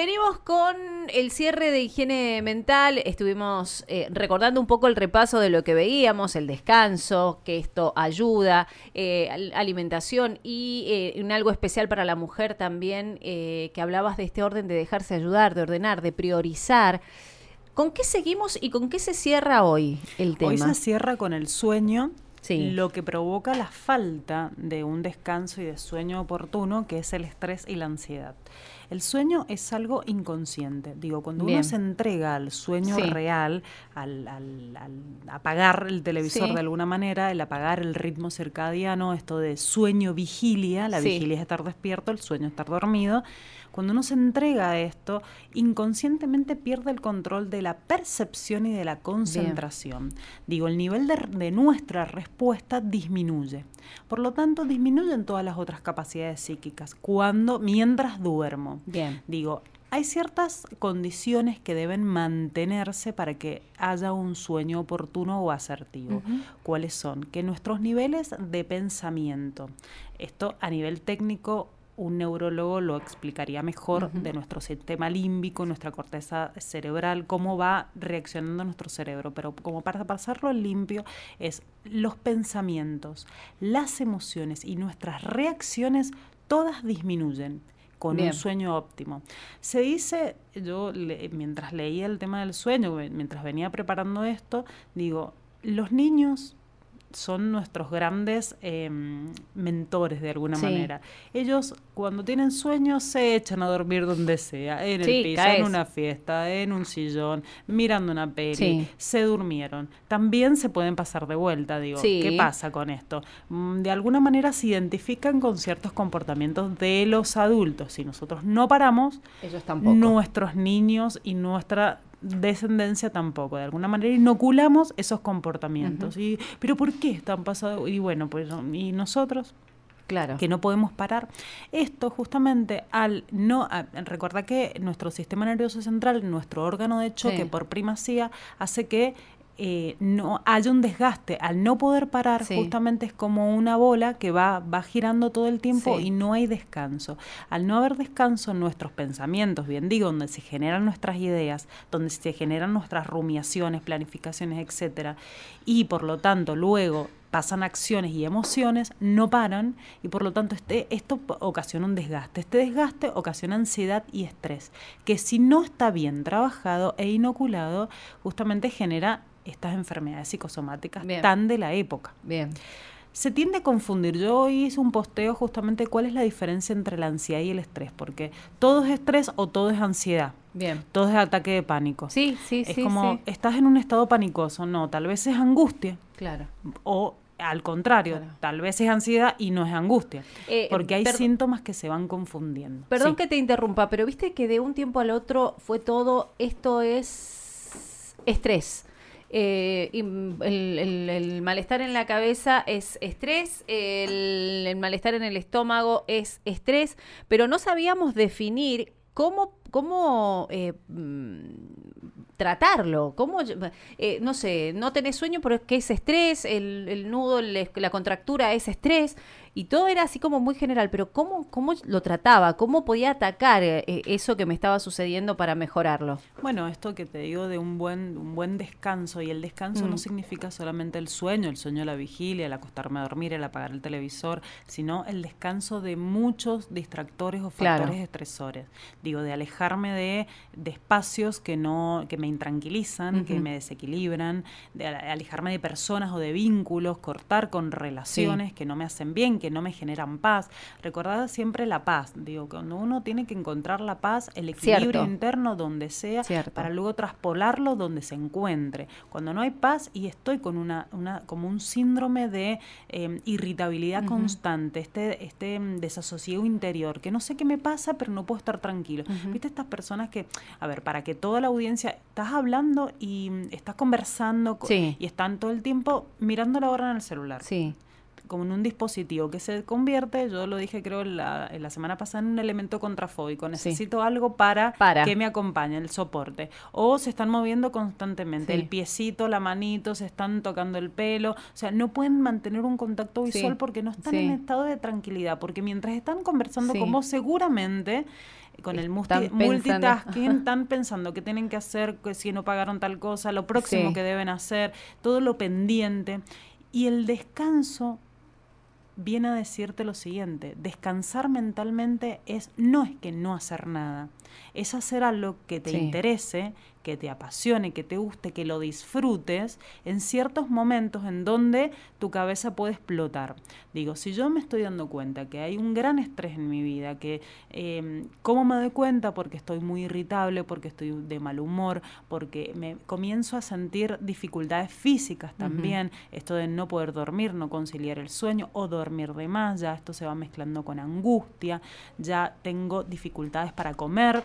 venimos con el cierre de higiene mental. Estuvimos eh, recordando un poco el repaso de lo que veíamos, el descanso, que esto ayuda, eh, alimentación y eh, en algo especial para la mujer también, que hablabas de este orden de dejarse ayudar, de ordenar, de priorizar. ¿Con qué seguimos y con qué se cierra hoy el tema? Hoy se cierra con el sueño lo que provoca la falta de un descanso y de sueño oportuno, que es el estrés y la ansiedad. El sueño es algo inconsciente. Digo, cuando uno se entrega al sueño real, al, apagar el televisor de alguna manera, el apagar el ritmo circadiano, esto de sueño-vigilia, la vigilia es estar despierto, el sueño es estar dormido. Cuando uno se entrega a esto, inconscientemente pierde el control de la percepción y de la concentración. Digo, el nivel de, de, nuestra respuesta disminuye. Por lo tanto, disminuyen todas las otras capacidades psíquicas cuando mientras duermo. Bien. Digo, hay ciertas condiciones que deben mantenerse para que haya un sueño oportuno o asertivo. ¿Cuáles son? Que nuestros niveles de pensamiento, esto a nivel técnico un neurólogo lo explicaría mejor de nuestro sistema límbico, nuestra corteza cerebral, cómo va reaccionando nuestro cerebro. Pero como para pasarlo limpio es los pensamientos, las emociones y nuestras reacciones todas disminuyen con un sueño óptimo. Se dice, yo mientras leía el tema del sueño, mientras venía preparando esto, digo, los niños son nuestros grandes em, mentores de alguna manera. Ellos cuando tienen sueños se echan a dormir donde sea, en el piso, en una fiesta, en un sillón, mirando una peli, se durmieron. También se pueden pasar de vuelta, digo, ¿qué pasa con esto? Mm, de alguna manera se identifican con ciertos comportamientos de los adultos. Si nosotros no paramos, Ellos tampoco. nuestros niños y nuestra descendencia tampoco. De alguna manera inoculamos esos comportamientos. y, Pero ¿por qué están pasando? Y bueno, pues y nosotros Claro. que no podemos parar. Esto justamente al no, recuerda que nuestro sistema nervioso central, nuestro órgano de choque por primacía, hace que eh, no haya un desgaste. Al no poder parar, justamente es como una bola que va, va girando todo el tiempo y no hay descanso. Al no haber descanso, nuestros pensamientos, bien digo, donde se generan nuestras ideas, donde se generan nuestras rumiaciones, planificaciones, etcétera, y por lo tanto luego pasan acciones y emociones, no paran y por lo tanto este, esto ocasiona un desgaste. Este desgaste ocasiona ansiedad y estrés, que si no está bien trabajado e inoculado, justamente genera estas enfermedades psicosomáticas tan de la época. Bien. Se tiende a confundir. Yo hice un posteo justamente cuál es la diferencia entre la ansiedad y el estrés, porque todo es estrés o todo es ansiedad. Bien. Todo es ataque de pánico. Sí, sí, es como, estás en un estado panicoso. No, tal vez es angustia. Claro. O al contrario, tal vez es ansiedad y no es angustia. Eh, porque hay síntomas que se van confundiendo. Perdón que te interrumpa, pero viste que de un tiempo al otro fue todo, esto es estrés eh, el, malestar en la cabeza es estrés, el, malestar en el estómago es estrés, pero no sabíamos definir cómo, cómo eh, mm, tratarlo, cómo, eh, no sé, no tenés sueño porque es estrés, el, el nudo, la contractura es estrés, y todo era así como muy general, pero ¿cómo, cómo lo trataba? ¿Cómo podía atacar eh, eso que me estaba sucediendo para mejorarlo? Bueno, esto que te digo de un buen, un buen descanso, y el descanso no mm. significa solamente el sueño, el sueño de la vigilia, el acostarme a dormir, el apagar el televisor, sino el descanso de muchos distractores o factores estresores. Digo, de alejarme de, de, espacios que no, que me intranquilizan, que me desequilibran, de alejarme de personas o de vínculos, cortar con relaciones que no me hacen bien, que no me generan paz. Recordad siempre la paz. Digo, cuando uno tiene que encontrar la paz, el equilibrio interno donde sea, para luego traspolarlo donde se encuentre. Cuando no hay paz y estoy con una, una como un síndrome de em, irritabilidad constante, este, este em, desasosiego interior, que no sé qué me pasa, pero no puedo estar tranquilo. ¿Viste estas personas que, a ver, para que toda la audiencia, estás hablando y mm, estás conversando y están todo el tiempo mirando la hora en el celular. Sí como en un dispositivo que se convierte, yo lo dije creo la, la semana pasada, en un elemento contrafóbico. Necesito algo para, que me acompañe, el soporte. O se están moviendo constantemente, el piecito, la manito, se están tocando el pelo. O sea, no pueden mantener un contacto visual porque no están en estado de tranquilidad. Porque mientras están conversando con vos, seguramente con el Están multi- pensando. multitasking, están pensando qué tienen que hacer, que si no pagaron tal cosa, lo próximo Sí. que deben hacer, todo lo pendiente. Y el descanso viene a decirte lo siguiente, descansar mentalmente es no es que no hacer nada, es hacer algo que te Sí. interese, que te apasione, que te guste, que lo disfrutes en ciertos momentos en donde tu cabeza puede explotar. Digo, si yo me estoy dando cuenta que hay un gran estrés en mi vida, que eh, ¿cómo me doy cuenta? Porque estoy muy irritable, porque estoy de mal humor, porque me comienzo a sentir dificultades físicas también, esto de no poder dormir, no conciliar el sueño o dormir de más, ya esto se va mezclando con angustia, ya tengo dificultades para comer.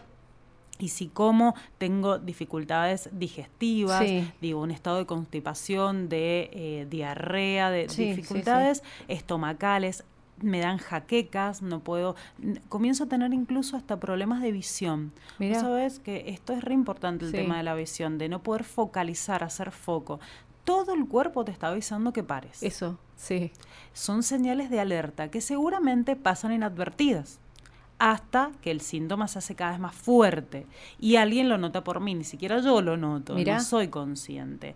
Y si como, tengo dificultades digestivas, Sí. digo, un estado de constipación, de eh, diarrea, de Sí, sí, sí. dificultades estomacales, me dan jaquecas, no puedo, comienzo a tener incluso hasta problemas de visión. Mirá. Vos sabés que esto es re importante el tema de la visión, de no poder focalizar, hacer foco. Todo el cuerpo te está avisando que pares. Eso, sí. Son señales de alerta que seguramente pasan inadvertidas hasta que el síntoma se hace cada vez más fuerte y alguien lo nota por mí, ni siquiera yo lo noto, Mirá. no soy consciente.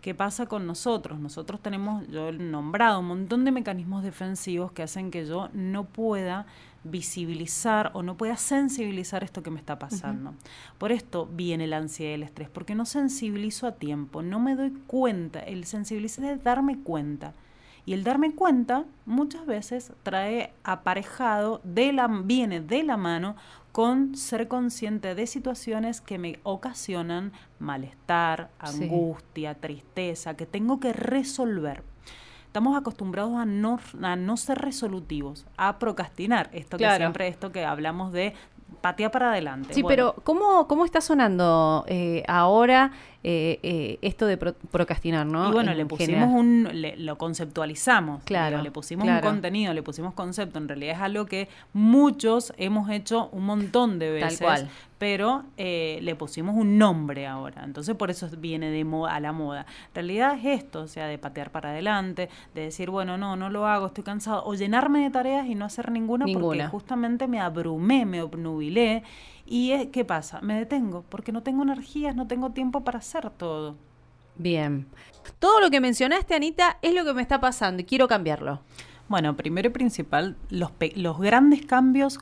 ¿Qué pasa con nosotros? Nosotros tenemos, yo he nombrado un montón de mecanismos defensivos que hacen que yo no pueda visibilizar o no pueda sensibilizar esto que me está pasando. Por esto viene la ansiedad y el estrés, porque no sensibilizo a tiempo, no me doy cuenta. El sensibilizar es darme cuenta. Y el darme cuenta muchas veces trae aparejado, de la, viene de la mano con ser consciente de situaciones que me ocasionan malestar, Sí. angustia, tristeza, que tengo que resolver. Estamos acostumbrados a no, a no ser resolutivos, a procrastinar. Esto que siempre, esto que hablamos de para adelante. Sí, Bueno, pero ¿cómo, ¿cómo está sonando eh, ahora eh, eh, esto de pro- procrastinar, no? Y bueno, En le pusimos general. un, le- lo conceptualizamos, Claro, digo, le pusimos claro. un contenido, le pusimos concepto. En realidad es algo que muchos hemos hecho un montón de Tal veces, cual. Pero eh, le pusimos un nombre ahora. Entonces por eso viene de mo- a la moda. En realidad es esto, o sea, de patear para adelante, de decir, bueno, no, no lo hago, estoy cansado, o llenarme de tareas y no hacer ninguna, porque justamente me abrumé, me obnubilé. ¿Y eh, qué pasa? Me detengo, porque no tengo energías, no tengo tiempo para hacer todo. Bien. Todo lo que mencionaste, Anita, es lo que me está pasando y quiero cambiarlo. Bueno, primero y principal, los, los grandes cambios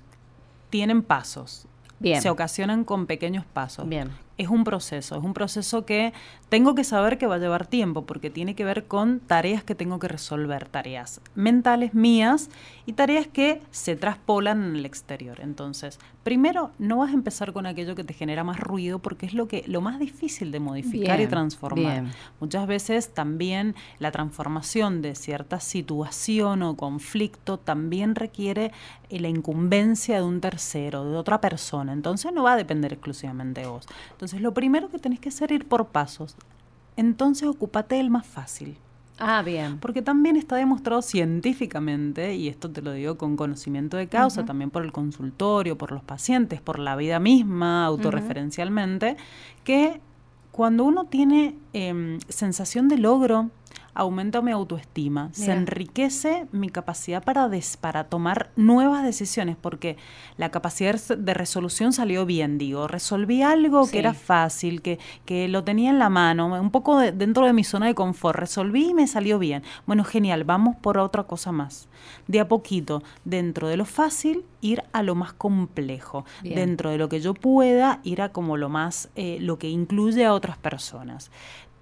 tienen pasos. Bien. Se ocasionan con pequeños pasos. Bien. Es un proceso, es un proceso que tengo que saber que va a llevar tiempo porque tiene que ver con tareas que tengo que resolver, tareas mentales mías y tareas que se traspolan en el exterior. Entonces, primero no vas a empezar con aquello que te genera más ruido porque es lo que lo más difícil de modificar y transformar. bien. Muchas veces también la transformación de cierta situación o conflicto también requiere eh, la incumbencia de un tercero, de otra persona. Entonces no va a depender exclusivamente de vos. Entonces lo primero que tenés que hacer es ir por pasos. Entonces ocúpate del más fácil. Ah, bien. Porque también está demostrado científicamente, y esto te lo digo con conocimiento de causa, también por el consultorio, por los pacientes, por la vida misma, autorreferencialmente, que cuando uno tiene em, sensación de logro, aumenta mi autoestima, se enriquece mi capacidad para, des- para tomar nuevas decisiones, porque la capacidad de resolución salió bien, digo, resolví algo Sí. que era fácil, que, que lo tenía en la mano, un poco de- dentro de mi zona de confort, resolví y me salió bien. Bueno, genial, vamos por otra cosa más. De a poquito, dentro de lo fácil, ir a lo más complejo. Bien. Dentro de lo que yo pueda, ir a como lo más, eh, lo que incluye a otras personas.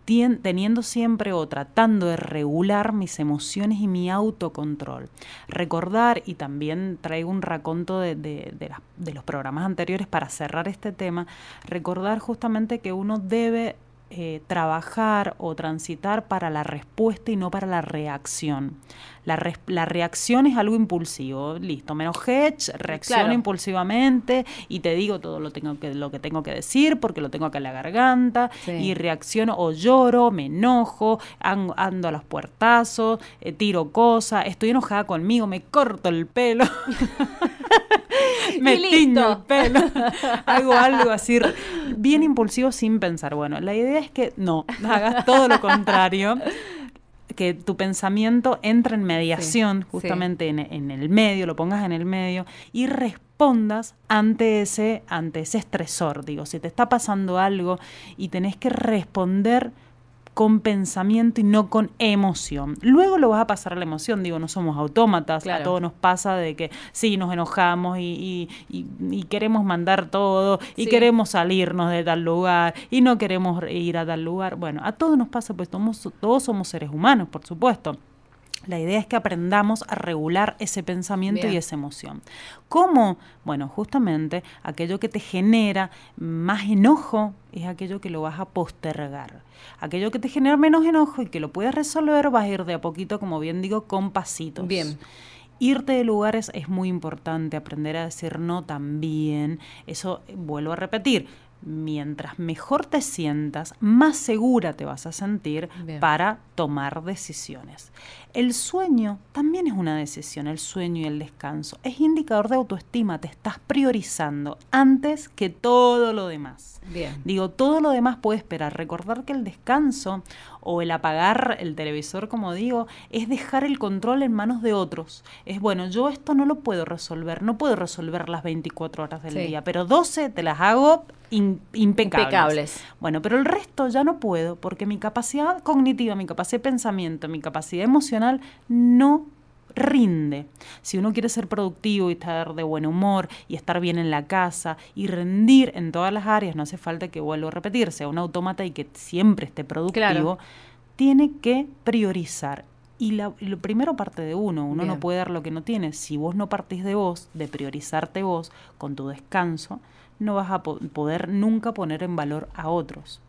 Teniendo siempre o tratando de regular mis emociones y mi autocontrol. Recordar, y también traigo un raconto de, de- de los programas anteriores para cerrar este tema, recordar justamente que uno debe eh, trabajar o transitar para la respuesta y no para la reacción. La, res- la reacción es algo impulsivo, listo, me enojé, ch, reacciono Claro. impulsivamente y te digo todo lo, tengo que, lo que tengo que decir porque lo tengo acá en la garganta Sí. y reacciono o lloro, me enojo, an- ando a los puertazos, eh, tiro cosas, estoy enojada conmigo, me corto el pelo. me tiño el pelo, hago algo así bien impulsivo sin pensar. Bueno, la idea es que no, hagas todo lo contrario. Que tu pensamiento entre en mediación, justamente En, en, el medio, lo pongas en el medio y respondas ante ese, ante ese estresor. Digo, si te está pasando algo y tenés que responder con pensamiento y no con emoción. Luego lo vas a pasar a la emoción, digo, no somos autómatas, a todos nos pasa de que sí, nos enojamos y, queremos mandar todo y queremos salirnos de tal lugar y no queremos ir a tal lugar. Bueno, a todos nos pasa, pues todos somos seres humanos, por supuesto. La idea es que aprendamos a regular ese pensamiento y esa emoción. ¿Cómo? Bueno, justamente aquello que te genera más enojo es aquello que lo vas a postergar. Aquello que te genera menos enojo y que lo puedes resolver vas a ir de a poquito, como bien digo, con pasitos. Bien. Irte de lugares es muy importante, aprender a decir no también. Eso vuelvo a repetir mientras mejor te sientas, más segura te vas a sentir para tomar decisiones. El sueño también es una decisión, el sueño y el descanso. Es indicador de autoestima, te estás priorizando antes que todo lo demás. Bien. Digo, todo lo demás puede esperar. Recordar que el descanso o el apagar el televisor, como digo, es dejar el control en manos de otros. Es bueno, yo esto no lo puedo resolver, no puedo resolver las 24 horas del día, pero 12 te las hago impecables. Bueno, pero el resto ya no puedo porque mi capacidad cognitiva, mi capacidad de pensamiento, mi capacidad emocional no rinde. Si uno quiere ser productivo y estar de buen humor y estar bien en la casa y rendir en todas las áreas, no hace falta que vuelva a repetir, sea un autómata y que siempre esté productivo, tiene que priorizar. Y lo primero parte de uno, uno no puede dar lo que no tiene. Si vos no partís de vos, de priorizarte vos con tu descanso, no vas a poder nunca poner en valor a otros.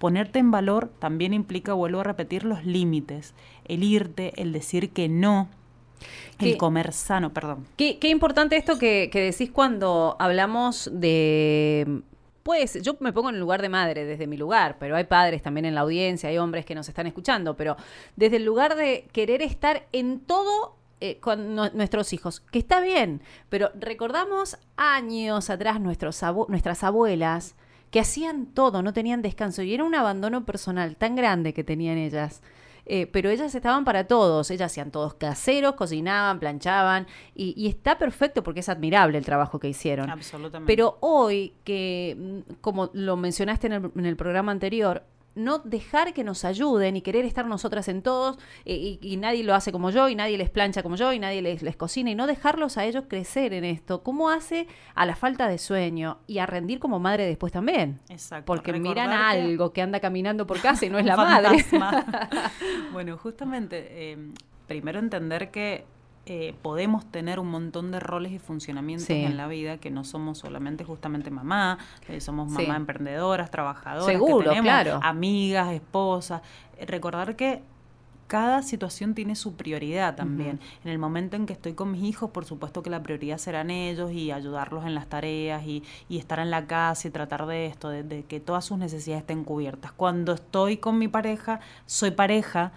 Ponerte en valor también implica, vuelvo a repetir, los límites, el irte, el decir que no, el comer sano, perdón. Qué, importante esto que, decís cuando hablamos de pues yo me pongo en el lugar de madre desde mi lugar, pero hay padres también en la audiencia, hay hombres que nos están escuchando, pero desde el lugar de querer estar en todo eh, con nuestros hijos, que está bien, pero recordamos años atrás nuestros nuestras abuelas que hacían todo, no tenían descanso y era un abandono personal tan grande que tenían ellas. Eh, pero ellas estaban para todos, ellas hacían todos caseros, cocinaban, planchaban, y, está perfecto porque es admirable el trabajo que hicieron. Absolutamente. Pero hoy, que mm, como lo mencionaste en el programa anterior, no dejar que nos ayuden y querer estar nosotras en todos eh, y, nadie lo hace como yo y nadie les plancha como yo y nadie les, les, cocina y no dejarlos a ellos crecer en esto. ¿Cómo hace a la falta de sueño y a rendir como madre después también? Exacto. Porque miran algo que anda caminando por casa y no es la madre. bueno, justamente, eh, primero entender que eh, podemos tener un montón de roles y funcionamientos en la vida que no somos solamente justamente mamá, eh, somos mamá emprendedoras, trabajadoras, Seguro, amigas, esposas. Eh, recordar que cada situación tiene su prioridad también. En el momento en que estoy con mis hijos, por supuesto que la prioridad serán ellos y ayudarlos en las tareas y, estar en la casa y tratar de esto, de, de, que todas sus necesidades estén cubiertas. Cuando estoy con mi pareja, soy pareja,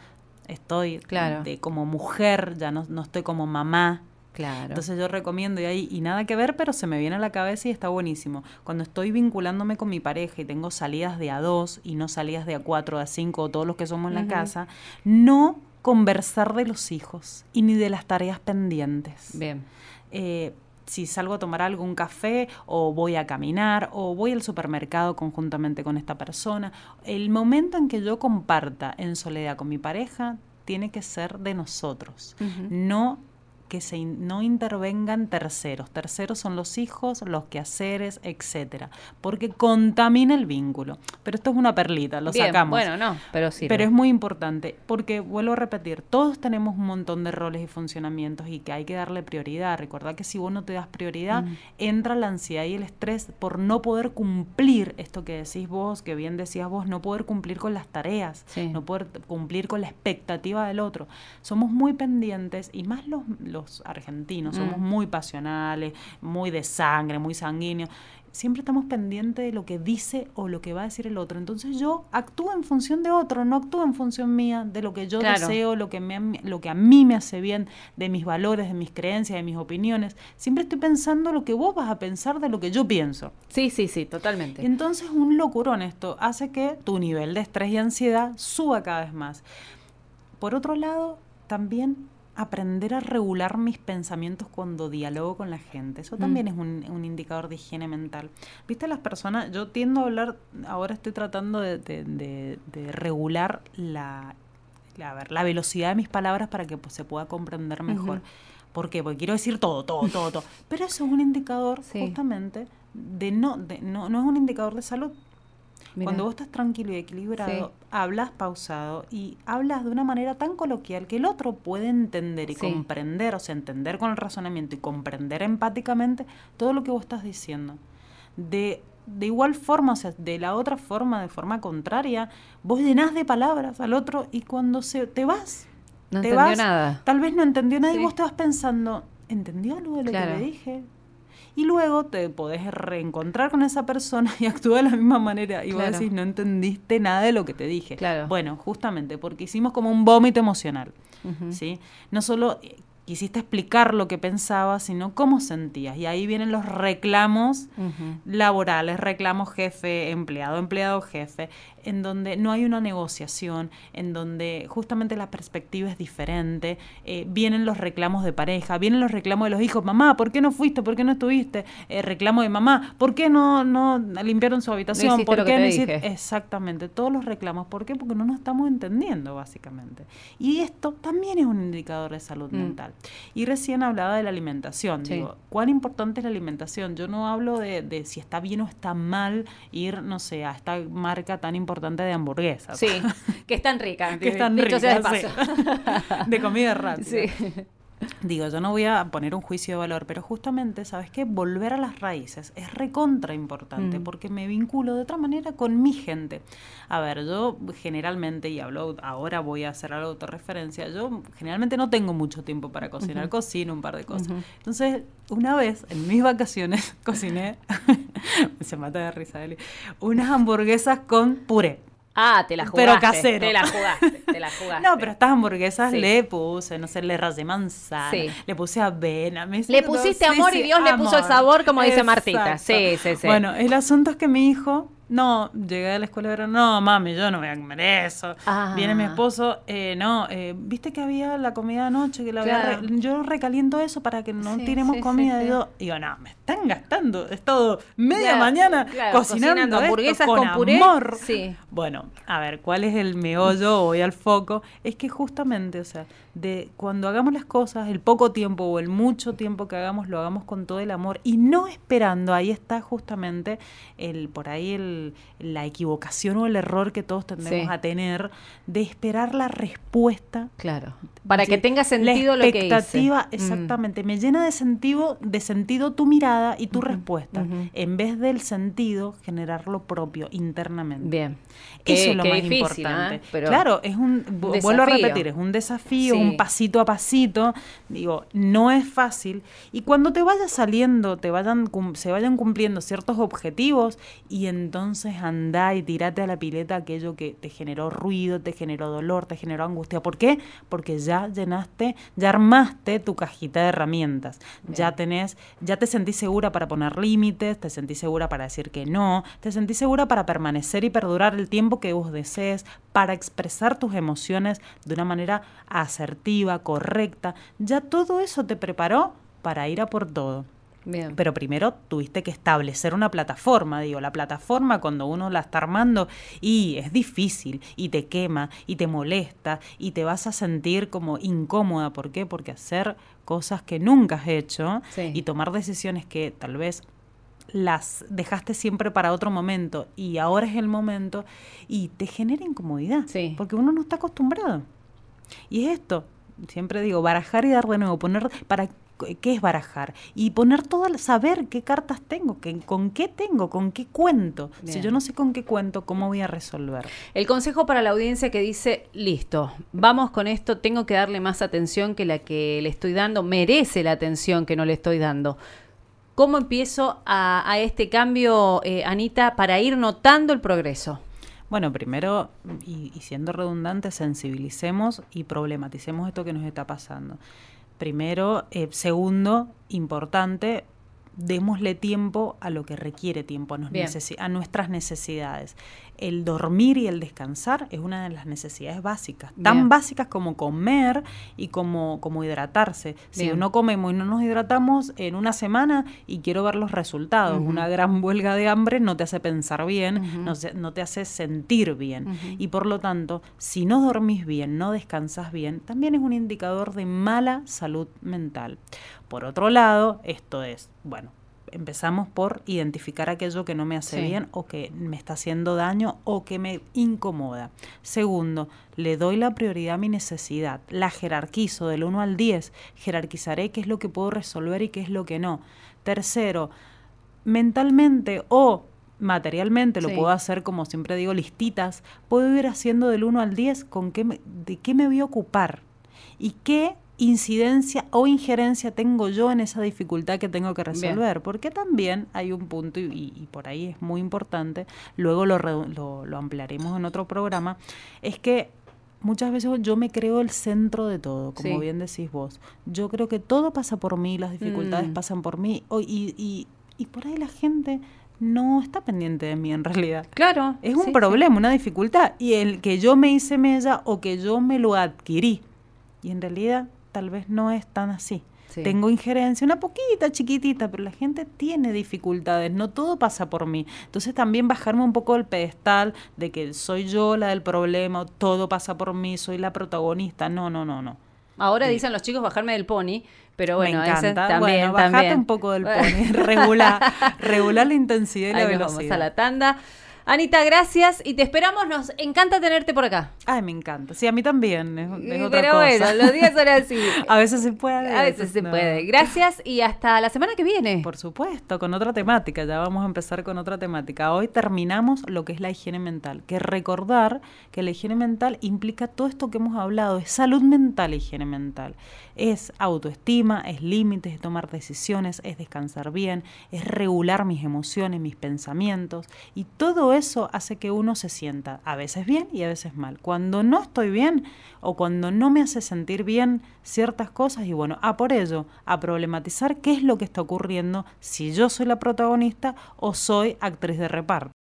estoy claro. de, como mujer, ya no, no estoy como mamá. Claro. Entonces yo recomiendo y ahí y nada que ver, pero se me viene a la cabeza y está buenísimo. Cuando estoy vinculándome con mi pareja y tengo salidas de a dos y no salidas de a cuatro, a cinco o todos los que somos en la casa, no conversar de los hijos y ni de las tareas pendientes. Bien. Eh, si salgo a tomar algo, un café, o voy a caminar, o voy al supermercado conjuntamente con esta persona. El momento en que yo comparta en soledad con mi pareja tiene que ser de nosotros, no que se no intervengan terceros. Terceros son los hijos, los quehaceres, etcétera, porque contamina el vínculo. Pero esto es una perlita, lo sacamos. Bueno, no, pero sí. Pero es muy importante, porque vuelvo a repetir, todos tenemos un montón de roles y funcionamientos y que hay que darle prioridad. Recuerda que si vos no te das prioridad, mm. entra la ansiedad y el estrés por no poder cumplir esto que decís vos, que bien decías vos, no poder cumplir con las tareas, no poder cumplir con la expectativa del otro. Somos muy pendientes y más los argentinos, somos mm. muy pasionales, muy de sangre, muy sanguíneos. Siempre estamos pendientes de lo que dice o lo que va a decir el otro. Entonces yo actúo en función de otro, no actúo en función mía, de lo que yo deseo, lo que, me, lo que a mí me hace bien, de mis valores, de mis creencias, de mis opiniones. Siempre estoy pensando lo que vos vas a pensar de lo que yo pienso. Sí, sí, sí, totalmente. Entonces un locurón esto hace que tu nivel de estrés y ansiedad suba cada vez más Por otro lado, también aprender a regular mis pensamientos cuando dialogo con la gente. Eso también es un, indicador de higiene mental. Viste, las personas, yo tiendo a hablar, ahora estoy tratando de, regular la, la, la, velocidad de mis palabras para que pues, se pueda comprender mejor. ¿Por qué? Porque quiero decir todo, todo, todo, todo. Pero eso es un indicador justamente de no, de, no, no es un indicador de salud. Cuando vos estás tranquilo y equilibrado, hablas pausado y hablas de una manera tan coloquial que el otro puede entender y comprender, o sea, entender con el razonamiento y comprender empáticamente todo lo que vos estás diciendo. De, de igual forma, o sea, de la otra forma, de forma contraria, vos llenás de palabras al otro y cuando se, te vas, no entendió nada. Tal vez no entendió nada y vos te vas pensando, ¿entendió algo de lo que le dije? Y luego te podés reencontrar con esa persona y actúa de la misma manera. Y vos decís, no entendiste nada de lo que te dije. Claro. Bueno, justamente porque hicimos como un vómito emocional. ¿sí? No solo quisiste explicar lo que pensabas, sino cómo sentías. Y ahí vienen los reclamos laborales, reclamos jefe, empleado, empleado, jefe, en donde no hay una negociación, en donde justamente la perspectiva es diferente, eh, vienen los reclamos de pareja, vienen los reclamos de los hijos, mamá, ¿por qué no fuiste? ¿Por qué no estuviste? Eh, reclamo de mamá, ¿por qué no, no limpiaron su habitación? ¿Por qué no hiciste? Exactamente, todos los reclamos. ¿Por qué? Porque no nos estamos entendiendo, básicamente. Y esto también es un indicador de salud mm. mental. Y recién hablaba de la alimentación. Digo, ¿cuán importante es la alimentación? Yo no hablo de, de si está bien o está mal ir, no sé, a esta marca tan importante de hamburguesas. Sí, que están ricas. que están ricas, de, de comida rápida. Sí. Digo, yo no voy a poner un juicio de valor, pero justamente, ¿sabes qué? Volver a las raíces es recontra importante mm. porque me vinculo de otra manera con mi gente. A ver, yo generalmente, y hablo, ahora voy a hacer algo de autorreferencia, yo generalmente no tengo mucho tiempo para cocinar, cocino un par de cosas. Entonces, una vez en mis vacaciones cociné, se mata de risa, Eli, unas hamburguesas con puré. Ah, te la jugaste. Pero casero. Te la jugaste, te la jugaste. No, pero estas hamburguesas le puse, no sé, le rasé manzana, le puse avena. Me le pusiste amor y Dios le puso el sabor, como dice Martita. Sí, sí, sí. Bueno, el asunto es que mi hijo no, llegué a la escuela de verano, no, mami, yo no voy a comer eso. Viene mi esposo, eh, no, eh, viste que había la comida anoche, que la había yo recaliento eso para que no tiremos comida. y yo digo, no, me están gastando, es todo media mañana cocinando, hamburguesas con, amor. Bueno, a ver, ¿cuál es el meollo? Voy al foco. Es que justamente, o sea, de cuando hagamos las cosas, el poco tiempo o el mucho tiempo que hagamos, lo hagamos con todo el amor y no esperando, ahí está justamente el, por ahí el la equivocación o el error que todos tendemos a tener de esperar la respuesta. Claro. Para que tenga sentido lo que expectativa, mm. exactamente. Me llena de sentido, de sentido tu mirada y tu respuesta. En vez del sentido, generar lo propio internamente. Bien. Eso es lo más importante. claro, es un, vuelvo a repetir, es un desafío, un pasito a pasito. Digo, no es fácil. Y cuando te vaya saliendo, te vayan, se vayan cumpliendo ciertos objetivos y entonces entonces anda y tirate a la pileta aquello que te generó ruido, te generó dolor, te generó angustia. ¿Por qué? Porque ya llenaste, ya armaste tu cajita de herramientas. Ya tenés, ya te sentís segura para poner límites, te sentís segura para decir que no, te sentís segura para permanecer y perdurar el tiempo que vos desees, para expresar tus emociones de una manera asertiva, correcta. Ya todo eso te preparó para ir a por todo. Pero primero tuviste que establecer una plataforma, digo, la plataforma cuando uno la está armando y es difícil y te quema y te molesta y te vas a sentir como incómoda. ¿Por qué? Porque hacer cosas que nunca has hecho y tomar decisiones que tal vez las dejaste siempre para otro momento y ahora es el momento y te genera incomodidad porque uno no está acostumbrado. Y es esto, siempre digo, barajar y dar de nuevo, poner para qué es barajar y poner todo, saber qué cartas tengo, qué, con qué tengo, con qué cuento. Si yo no sé con qué cuento, ¿cómo voy a resolver? El consejo para la audiencia que dice, listo, vamos con esto, tengo que darle más atención que la que le estoy dando, merece la atención que no le estoy dando. ¿Cómo empiezo a, este cambio, eh, Anita, para ir notando el progreso? Bueno, primero, y, y siendo redundante, sensibilicemos y problematicemos esto que nos está pasando. Primero, eh, segundo, importante, démosle tiempo a lo que requiere tiempo, a, a, nuestras necesidades. El dormir y el descansar es una de las necesidades básicas, tan básicas como comer y como, como hidratarse. Si no comemos y no nos hidratamos en una semana y quiero ver los resultados, una gran huelga de hambre no te hace pensar bien, no, te hace sentir bien. Y por lo tanto, si no dormís bien, no descansas bien, también es un indicador de mala salud mental. Por otro lado, esto es, bueno, empezamos por identificar aquello que no me hace bien o que me está haciendo daño o que me incomoda. Segundo, le doy la prioridad a mi necesidad, la jerarquizo del 1 al 10, jerarquizaré qué es lo que puedo resolver y qué es lo que no. Tercero, mentalmente o materialmente, lo puedo hacer como siempre digo, listitas, puedo ir haciendo del 1 al 10 con qué de qué me voy a ocupar y qué incidencia o injerencia tengo yo en esa dificultad que tengo que resolver, porque también hay un punto, y, por ahí es muy importante, luego lo, lo, ampliaremos en otro programa, es que muchas veces yo me creo el centro de todo, como bien decís vos. Yo creo que todo pasa por mí, las dificultades mm. pasan por mí, y, y, y por ahí la gente no está pendiente de mí en realidad. Claro. Es un problema, una dificultad. Y el que yo me hice mella o que yo me lo adquirí. Y en realidad tal vez no es tan así. Tengo injerencia, una poquita, chiquitita, pero la gente tiene dificultades, no todo pasa por mí. Entonces también bajarme un poco del pedestal de que soy yo la del problema, todo pasa por mí, soy la protagonista. No, no, no, no. Ahora dicen los chicos bajarme del pony, pero bueno, Me encanta. también, bueno, bajate un poco del pony, regular, regular la intensidad y la velocidad. vamos a la tanda. Anita, gracias y te esperamos. Nos encanta tenerte por acá. Ay, me encanta. Sí, a mí también. Es, Pero bueno, los días son así. a veces se puede. A veces, se puede. Gracias y hasta la semana que viene. Por supuesto, con otra temática. Ya vamos a empezar con otra temática. Hoy terminamos lo que es la higiene mental. Que recordar que la higiene mental implica todo esto que hemos hablado. Es salud mental, higiene mental. Es autoestima, es límites, es tomar decisiones, es descansar bien, es regular mis emociones, mis pensamientos. Y eso hace que uno se sienta a veces bien y a veces mal. Cuando no estoy bien o cuando no me hace sentir bien ciertas cosas y bueno, a por ello, a problematizar qué es lo que está ocurriendo si yo soy la protagonista o soy actriz de reparto.